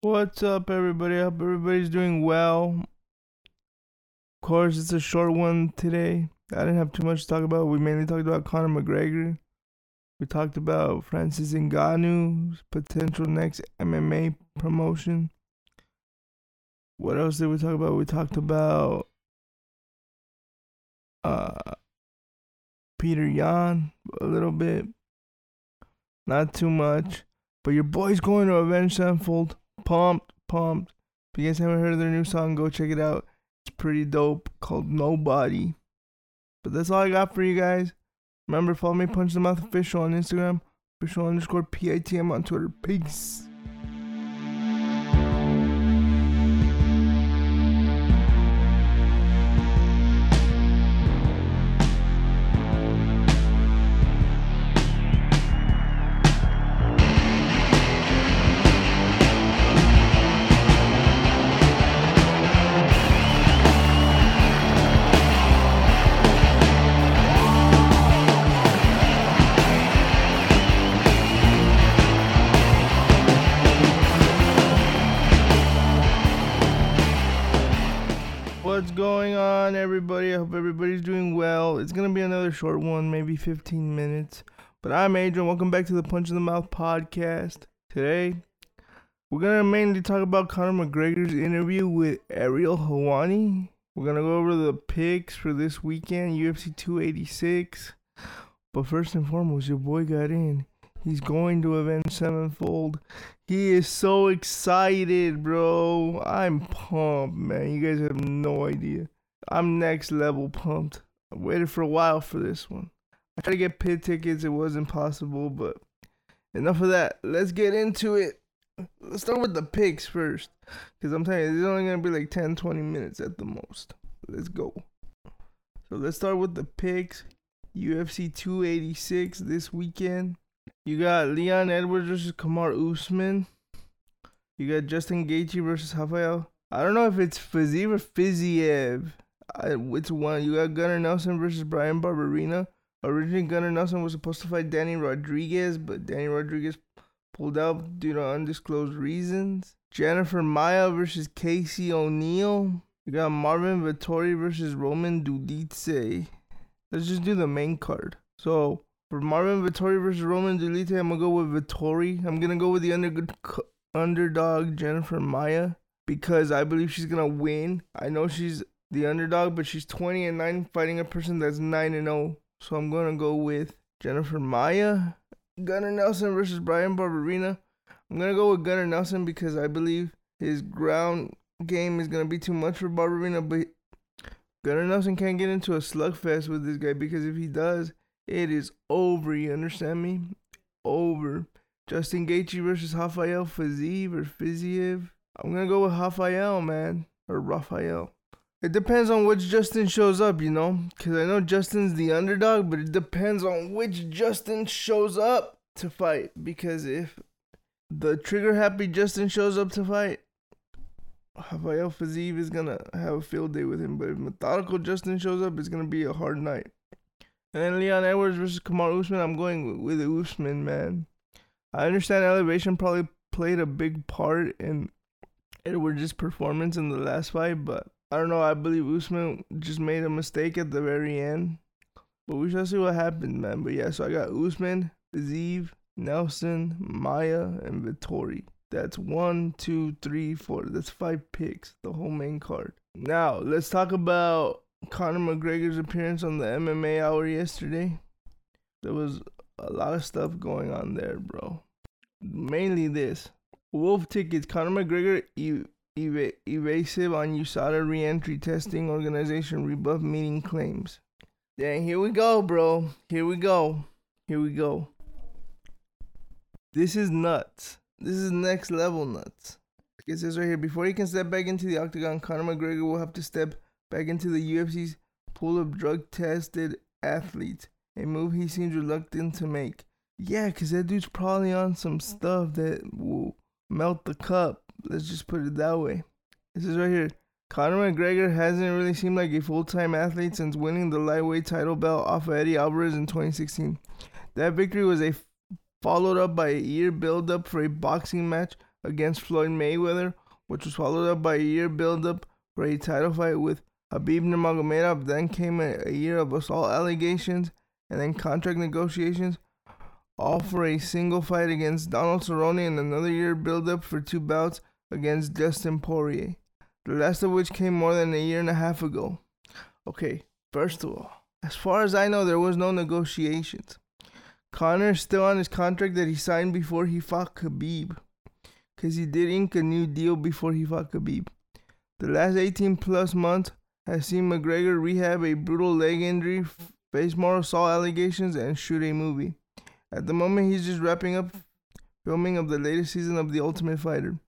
What's up, everybody? I hope everybody's doing well. Of course, it's a short one today. I didn't have too much to talk about. We mainly talked about Conor McGregor. We talked about Francis Ngannou's potential next MMA promotion. What else did we talk about? We talked about uh, Peter Yan a little bit. Not too much. But your boy's going to Avenged Sevenfold. Pumped, pumped. If you guys haven't heard of their new song, go check it out. It's pretty dope called Nobody. But that's all I got for you guys. Remember, follow me, Punch the Mouth Official on Instagram, official underscore PITM on Twitter. Peace. Going on, everybody? I hope everybody's doing well. It's gonna be another short one, maybe 15 minutes. But I'm Adrian. Welcome back to the Punch in the Mouth podcast. Today, we're gonna mainly talk about Conor McGregor's interview with Ariel Helwani. We're gonna go over the picks for this weekend, UFC 286. But first and foremost, your boy got in. He's going to Avenged Sevenfold. He is so excited, bro. I'm pumped, man. You guys have no idea. I'm next level pumped. I waited for a while for this one. I tried to get pit tickets, it wasn't possible, but enough of that. Let's get into it. Let's start with the picks first. Because I'm telling you, it's only going to be like 10, 20 minutes at the most. Let's go. So let's start with the picks. UFC 286 this weekend. You got Leon Edwards versus Kamaru Usman. You got Justin Gaethje versus Rafael. I don't know if it's Fiziev or Fiziev. It's one. You got Gunnar Nelson versus Bryan Barberena. Originally, Gunnar Nelson was supposed to fight Danny Rodriguez, but Danny Rodriguez pulled out due to undisclosed reasons. Jennifer Maia versus Casey O'Neill. You got Marvin Vettori versus Roman Dolidze. Let's just do the main card. So for Marvin Vettori versus Roman Dolidze, I'm gonna go with Vettori. I'm gonna go with the under- underdog Jennifer Maia because I believe she's gonna win. I know she's the underdog, but she's 20 and 9 fighting a person that's 9 and 0. So I'm gonna go with Jennifer Maia. Gunnar Nelson versus Bryan Barberena. I'm gonna go with Gunnar Nelson because I believe his ground game is gonna be too much for Barberena, but Gunnar Nelson can't get into a slugfest with this guy because if he does, it is over. You understand me? Over. Justin Gaethje versus Rafael Fiziev or Fiziev. I'm gonna go with Rafael, man, or Rafael. It depends on which Justin shows up, you know, because I know Justin's the underdog, but it depends on which Justin shows up to fight. Because if the trigger happy Justin shows up to fight, Rafael Fiziev is gonna have a field day with him. But if methodical Justin shows up, it's gonna be a hard night. And then Leon Edwards versus Kamaru Usman, I'm going with Usman, man. I understand elevation probably played a big part in Edwards' performance in the last fight, but I don't know. I believe Usman just made a mistake at the very end. But we shall see what happens, man. But yeah, so I got Usman, Zeev, Nelson, Maia, and Vettori. That's one, two, three, four. That's five picks, the whole main card. Now, let's talk about Conor McGregor's appearance on the MMA Hour yesterday. There was a lot of stuff going on there, bro. Mainly this. Wolf tickets. Conor McGregor ev- ev- evasive on USADA re-entry testing organization rebuff meeting claims. Dang, here we go, bro. Here we go. Here we go. This is nuts. This is next level nuts. It says right here, before he can step back into the octagon, Conor McGregor will have to step back into the UFC's pool of drug-tested athletes, a move he seems reluctant to make. Yeah, cause that dude's probably on some stuff that will melt the cup. Let's just put it that way. This is right here. Conor McGregor hasn't really seemed like a full-time athlete since winning the lightweight title belt off of Eddie Alvarez in 2016. That victory was a followed up by a year build-up for a boxing match against Floyd Mayweather, which was followed up by a year build-up for a title fight with Khabib Nurmagomedov. Then came a, year of assault allegations and then contract negotiations, all for a single fight against Donald Cerrone, and another year build-up for two bouts against Dustin Poirier. The last of which came more than a year and a half ago. Okay, first of all, as far as I know, there was no negotiations. Conor is still on his contract that he signed before he fought Khabib. Because he did ink a new deal before he fought Khabib. The last 18 plus months has seen McGregor rehab a brutal leg injury, face more assault allegations, and shoot a movie. At the moment, he's just wrapping up filming of the latest season of The Ultimate Fighter,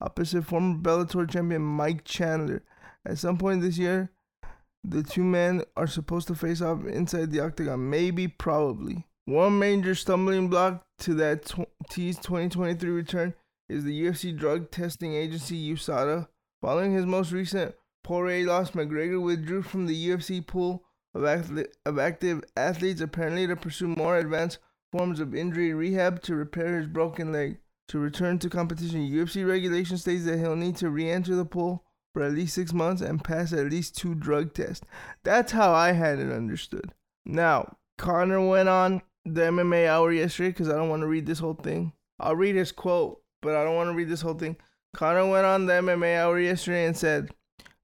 opposite former Bellator champion Mike Chandler. At some point this year, the two men are supposed to face off inside the octagon. Maybe, probably. One major stumbling block to that tw- T's 2023 return is the UFC drug testing agency USADA. Following his most recent Poirier lost McGregor withdrew from the UFC pool of, athle- of active athletes, apparently to pursue more advanced forms of injury rehab to repair his broken leg. To return to competition, UFC regulation states that he'll need to re enter the pool for at least six months and pass at least two drug tests. That's how I had it understood. Now, Conor went on the MMA hour yesterday because I don't want to read this whole thing. I'll read his quote, but I don't want to read this whole thing. Conor went on the MMA hour yesterday and said,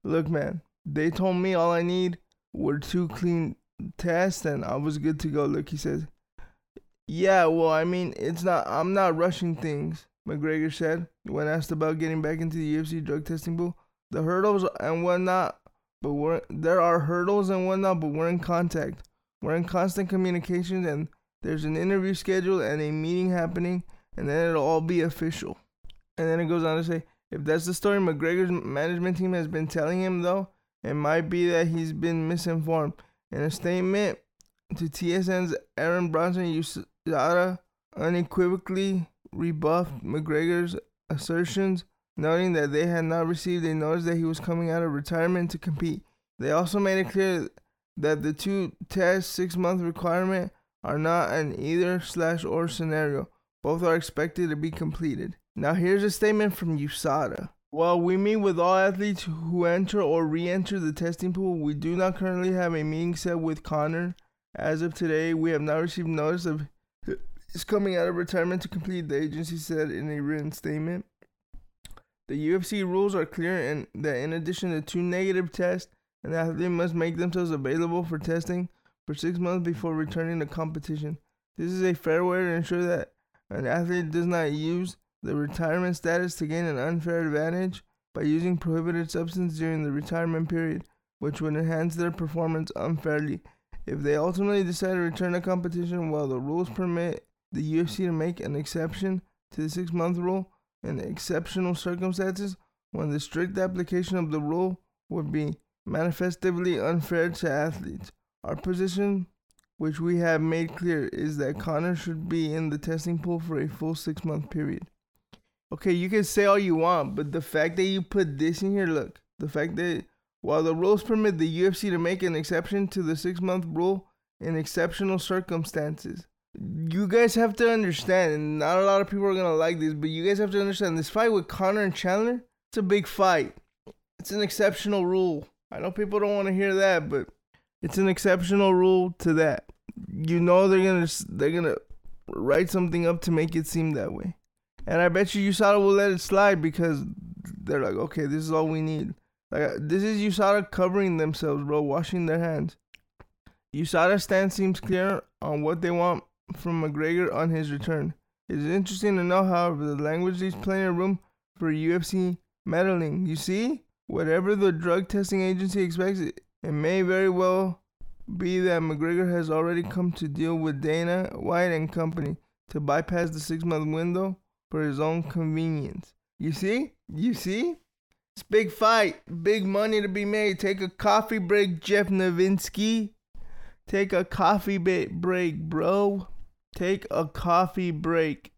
Look, man, they told me all I need were two clean tests and I was good to go. Look, he says, Yeah, well, I mean, it's not, I'm not rushing things, McGregor said when asked about getting back into the UFC drug testing pool. The hurdles and whatnot, but we're, there are hurdles and whatnot, but we're in contact. We're in constant communication and there's an interview scheduled and a meeting happening, and then it'll all be official. And then it goes on to say, if that's the story McGregor's management team has been telling him, though, it might be that he's been misinformed. In a statement to TSN's Aaron Bronsteter, USADA unequivocally rebuffed McGregor's assertions, noting that they had not received a notice that he was coming out of retirement to compete. They also made it clear that the two test six month requirement are not an either slash or scenario. Both are expected to be completed. Now here's a statement from USADA. While we meet with all athletes who enter or re-enter the testing pool, we do not currently have a meeting set with Conor. As of today, we have not received notice of his coming out of retirement to complete, the agency said in a written statement. The UFC rules are clear and that in addition to two negative tests, an athlete must make themselves available for testing for six months before returning to competition. This is a fair way to ensure that an athlete does not use the retirement status to gain an unfair advantage by using prohibited substance during the retirement period, which would enhance their performance unfairly. If they ultimately decide to return to competition while the rules permit the UFC to make an exception to the six month rule in exceptional circumstances, when the strict application of the rule would be manifestively unfair to athletes. Our position, which we have made clear, is that Conor should be in the testing pool for a full six month period. Okay, you can say all you want, but the fact that you put this in here, look, the fact that while the rules permit the UFC to make an exception to the six month rule in exceptional circumstances, you guys have to understand, and not a lot of people are gonna like this, but you guys have to understand this fight with Conor and Chandler, it's a big fight. It's an exceptional rule. I know people don't want to hear that, but it's an exceptional rule to that. You know they're gonna they're gonna write something up to make it seem that way, and I bet you USADA will let it slide because they're like, okay, this is all we need. Like uh, this is USADA covering themselves, bro, washing their hands. USADA's stance seems clear on what they want from McGregor on his return. It is interesting to know, however, the language leaves plenty of room for UFC meddling. You see, whatever the drug testing agency expects, it, it may very well be that McGregor has already come to deal with Dana White and company to bypass the six month window for his own convenience. You see? You see? It's big fight, big money to be made. Take a coffee break, Jeff Novitzky. Take a coffee break, bro. Take a coffee break.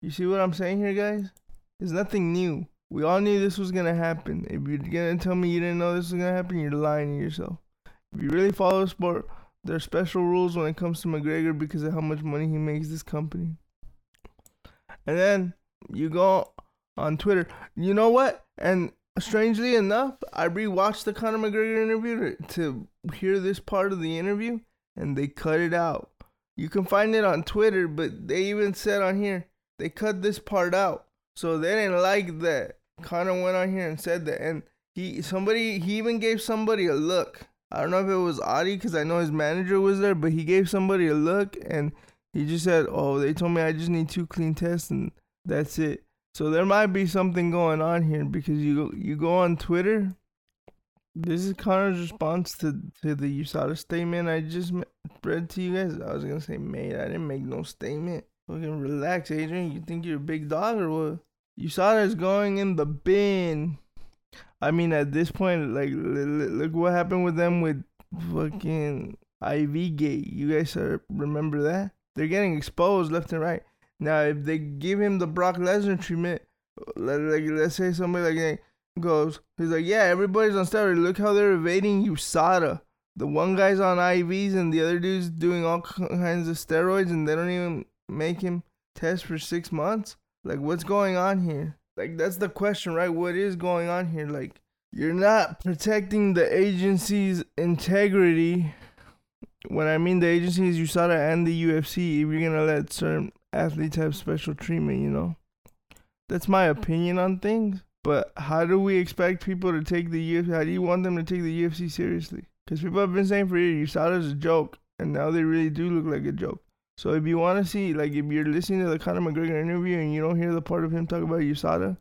You see what I'm saying here, guys? There's nothing new. We all knew this was gonna happen. If you're gonna tell me you didn't know this was gonna happen, you're lying to yourself. If you really follow the sport, there are special rules when it comes to McGregor because of how much money he makes this company. And then you go on Twitter. You know what? And strangely enough, I rewatched the Conor McGregor interview to, hear this part of the interview, and they cut it out. You can find it on Twitter, but they even said on here they cut this part out. So they didn't like that. Conor went on here and said that, and he somebody he even gave somebody a look. I don't know if it was Audie because I know his manager was there, but he gave somebody a look and he just said, "Oh, they told me I just need two clean tests and that's it." So there might be something going on here because you go, you go on Twitter. This is Conor's response to, to the USADA statement I just read to you guys. I was gonna say, mate, I didn't make no statement. Fucking relax, Adrian. You think you're a big dog or what? USADA is going in the bin. I mean, at this point, like, look what happened with them with fucking IV Gate. You guys are, remember that? They're getting exposed left and right. Now, if they give him the Brock Lesnar treatment, like, let's say somebody like goes, he's like, yeah, everybody's on steroids. Look how they're evading USADA. The one guy's on IVs and the other dude's doing all kinds of steroids, and they don't even make him test for six months. Like, what's going on here? Like that's the question, right? What is going on here? Like you're not protecting the agency's integrity. When I mean the agencies, USADA and the UFC, if you're gonna let certain athletes have special treatment, you know. That's my mm. opinion on things. But how do we expect people to take the UFC? How do you want them to take the UFC seriously? Because people have been saying for years, USADA's a joke, and now they really do look like a joke. So if you want to see, like, if you're listening to the Conor McGregor interview and you don't hear the part of him talk about USADA,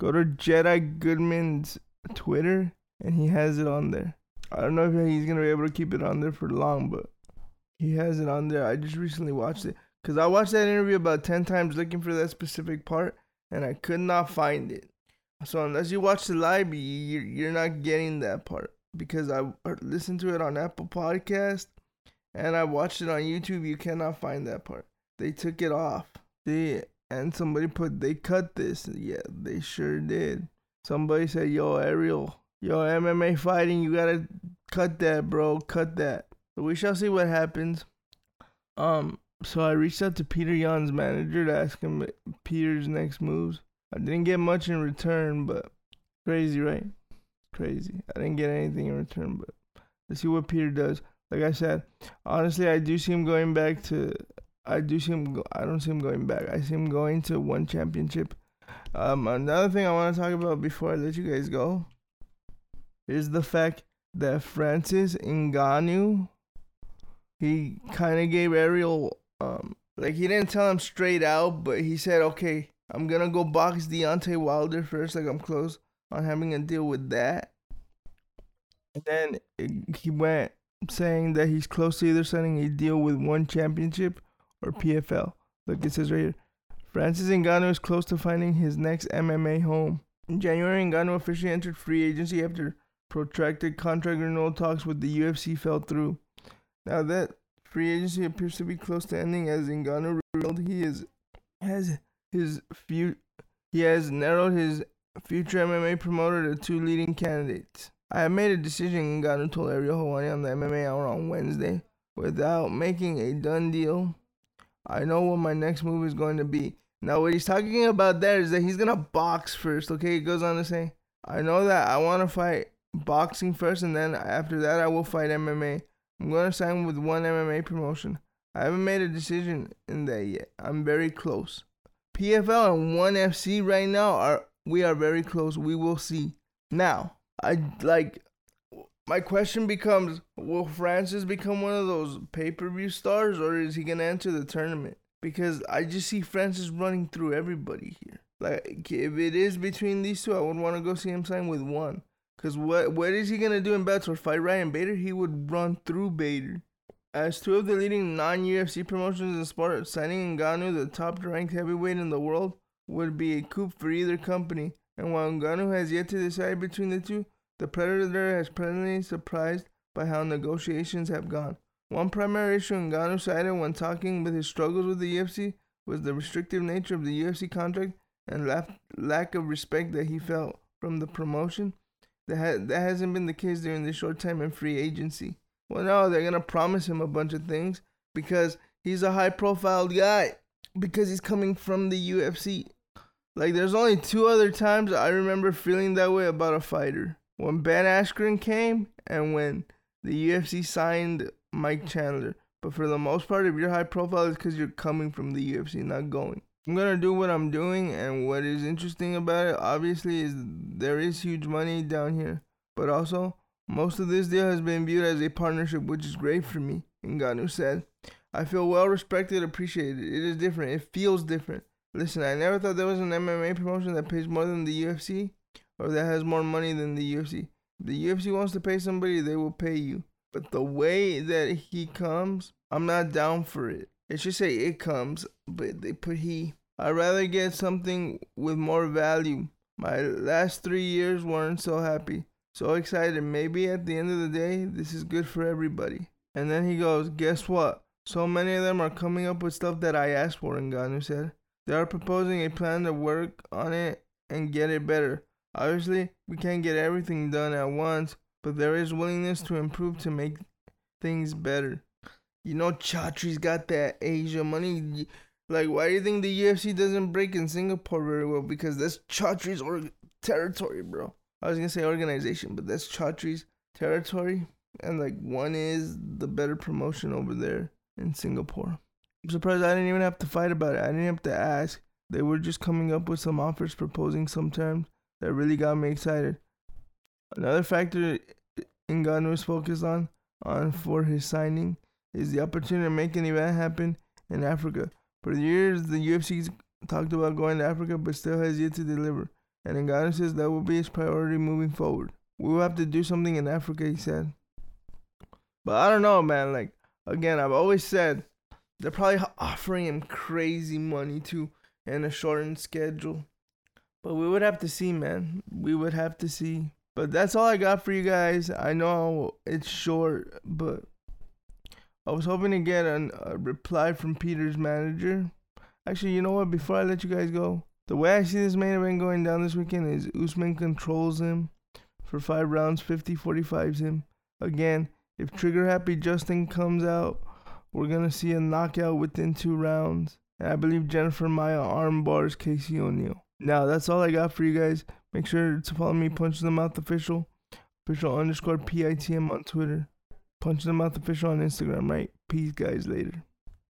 go to Jed I. Goodman's Twitter and he has it on there. I don't know if he's gonna be able to keep it on there for long, but he has it on there. I just recently watched it because I watched that interview about ten times looking for that specific part and I could not find it. So unless you watch the live, you're not getting that part because I listened to it on Apple Podcast and I watched it on YouTube. You cannot find that part. They took it off. They and somebody put they cut this. Yeah, they sure did. Somebody said, "Yo, Ariel, yo, MMA fighting, you gotta cut that, bro. Cut that." We shall see what happens. Um, so I reached out to Peter Yan's manager to ask him Peter's next moves. I didn't get much in return, but crazy, right? Crazy. I didn't get anything in return, but let's see what Peter does like I said, honestly, I do see him going back to. I do see him. Go, I don't see him going back. I see him going to one championship. Um, another thing I want to talk about before I let you guys go is the fact that Francis Ngannou, he kind of gave Ariel, um, like he didn't tell him straight out, but he said, okay, I'm gonna go box Deontay Wilder first. Like I'm close on having a deal with that. And then he went saying that he's close to either signing a deal with one championship or PFL. Look, it says right here. Francis Ngannou is close to finding his next MMA home. In January, Ngannou officially entered free agency after protracted contract renewal talks with the UFC fell through. Now that free agency appears to be close to ending, as Ngannou revealed he is has his few he has narrowed his future MMA promoter to two leading candidates. I have made a decision, Ngannou told Ariel Helwani on the MMA Hour on Wednesday. Without making a done deal, I know what my next move is going to be. Now, what he's talking about there is that he's going to box first, okay? He goes on to say, I know that I want to fight boxing first, and then after that, I will fight MMA. I'm to sign with one MMA promotion. I haven't made a decision in that yet. I'm very close. PFL and ONE FC right now are we are very close. We will see. Now, I like my question becomes will Francis become one of those pay-per-view stars or is he to enter the tournament? Because I just see Francis running through everybody here. Like if it is between these two, I would want to go see him sign with one. Cause what what is he gonna do in Bellator? Fight Ryan Bader? He would run through Bader. As two of the leading non-UFC promotions in sport, signing Ngannou, the top-ranked heavyweight in the world, would be a coup for either company. And while Ngannou has yet to decide between the two, the Predator has pleasantly surprised by how negotiations have gone. One primary issue Ngannou cited when talking with his struggles with the UFC was the restrictive nature of the UFC contract and lack of respect that he felt from the promotion. That, ha- that hasn't been the case during this short time in free agency. Well, no, they're going to promise him a bunch of things because he's a high profile guy, because he's coming from the UFC. Like, there's only two other times I remember feeling that way about a fighter when Ben Askren came and when the UFC signed Mike Chandler. But for the most part, if you're high profile, it's because you're coming from the UFC, not going. I'm gonna do what I'm doing, and what is interesting about it, obviously, is there is huge money down here. But also, most of this deal has been viewed as a partnership, which is great for me. Ngannou said, I feel well respected, appreciated. It is different. It feels different. Listen, I never thought there was an MMA promotion that pays more than the UFC or that has more money than the UFC. The UFC wants to pay somebody, they will pay you. But the way that he comes, I'm not down for it. It should say it comes, but they put he. I'd rather get something with more value. My last three years weren't so happy. So excited. Maybe at the end of the day, this is good for everybody. And then he goes, Guess what? So many of them are coming up with stuff that I asked for, Ngannou said. They are proposing a plan to work on it and get it better. Obviously, we can't get everything done at once, but there is willingness to improve to make things better. You know, Chatri's got that Asia money. Like, why do you think the UFC doesn't break in Singapore very well? Because that's Chatri's or- territory, bro. I was gonna say organization, but that's Chatri's territory. And, like, one is the better promotion over there in Singapore. I'm surprised I didn't even have to fight about it. I didn't have to ask. They were just coming up with some offers, proposing some terms that really got me excited. Another factor Ngannou is focused on, on for his signing is the opportunity to make an event happen in Africa. For years, the UFC's talked about going to Africa, but still has yet to deliver. And Ngannou says that will be his priority moving forward. We will have to do something in Africa, he said. But I don't know, man. Like, again, I've always said they're probably offering him crazy money too and a shortened schedule. But we would have to see, man. We would have to see. But that's all I got for you guys. I know it's short, but I was hoping to get an, a reply from Peter's manager. Actually, you know what? Before I let you guys go, the way I see this main event going down this weekend is Usman controls him for five rounds, 50 45s him. Again, if Trigger Happy Justin comes out, we're going to see a knockout within two rounds. And I believe Jennifer Maia arm bars Casey O'Neill. Now, that's all I got for you guys. Make sure to follow me, Punch the Mouth Official, official underscore PITM on Twitter. Punch the Mouth Official on Instagram, right? Peace, guys. Later.